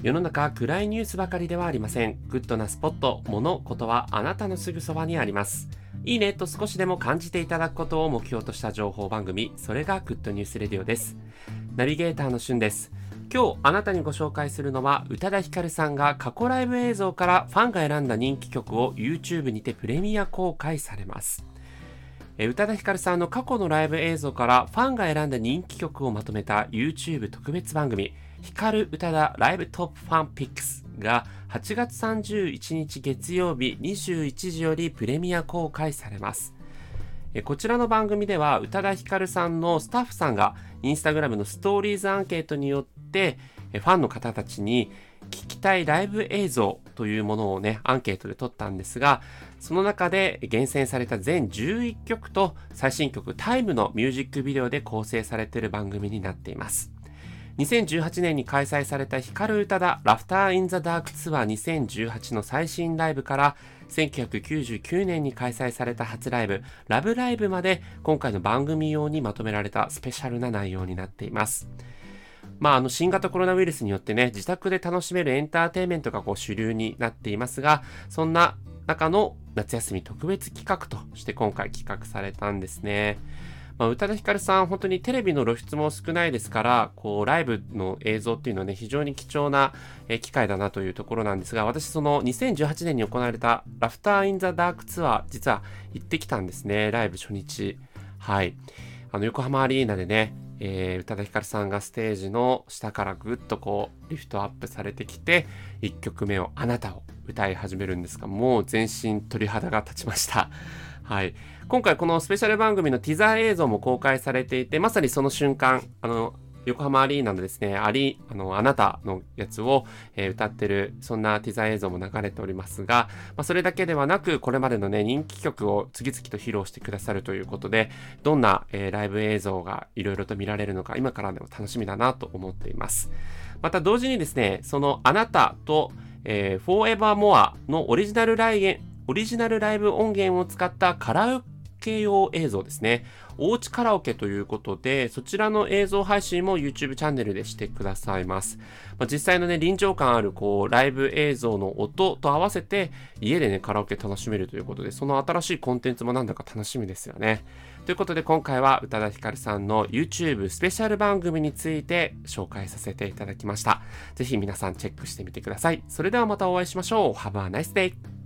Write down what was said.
世の中暗いニュースばかりではありません。グッドなスポット、物、ことはあなたのすぐそばにあります。いいねと少しでも感じていただくことを目標とした情報番組、それが Good News Radio です。ナビゲーターのしゅんです。今日あなたにご紹介するのは宇多田ヒカルさんが過去ライブ映像からファンが選んだ人気曲を YouTube にてプレミア公開されます。宇多田ヒカルさんの過去のライブ映像からファンが選んだ人気曲をまとめた YouTube 特別番組ヒカル宇多田ライブトップファンピックスが8月31日月曜日21時よりプレミア公開されます。こちらの番組では宇多田ヒカルさんのスタッフさんがインスタグラムのストーリーズアンケートによってファンの方たちに聞きたいライブ映像というものをね、アンケートで取ったんですが、その中で厳選された全11曲と最新曲タイムのミュージックビデオで構成されている番組になっています。2018年に開催された Hikaru Utada Laughter in the Dark Tour 2018の最新ライブから1999年に開催された初ライブ Luv Live まで今回の番組用にまとめられたスペシャルな内容になっています。まあ、あの新型コロナウイルスによってね、自宅で楽しめるエンターテインメントがこう主流になっていますが、そんな中の夏休み特別企画として今回企画されたんですね。まあ、宇多田ヒカルさん、本当にテレビの露出も少ないですから、こう、ライブの映像っていうのはね、非常に貴重な機会だなというところなんですが、私、その2018年に行われた Laughter in the Dark ツアー、実は行ってきたんですね、ライブ初日。はい。あの、横浜アリーナでね、えー、宇多田ヒカルさんがステージの下からぐっとこうリフトアップされてきて1曲目を「あなた」を歌い始めるんですがもう全身鳥肌が立ちました。はい、今回このスペシャル番組のティザー映像も公開されていてまさにその瞬間あの横浜アリーナのですね、あり、あの、あなたのやつを、え、歌ってる、そんなティザー映像も流れておりますが、まあ、それだけではなく、これまでのね、人気曲を次々と披露してくださるということで、どんな、え、ライブ映像がいろいろと見られるのか、今からでも楽しみだなと思っています。また同時にですね、そのあなたと、えー、Forevermore のオリジナルライオリジナルライブ音源を使ったカラオケ用映像ですね。おうちカラオケということで、そちらの映像配信も YouTube チャンネルでしてくださいます。まあ、実際のね、臨場感あるこう、ライブ映像の音と合わせて、家でね、カラオケ楽しめるということで、その新しいコンテンツもなんだか楽しみですよね。ということで、今回は宇多田ヒカルさんの YouTube スペシャル番組について紹介させていただきました。ぜひ皆さんチェックしてみてください。それではまたお会いしましょう。Have a nice day!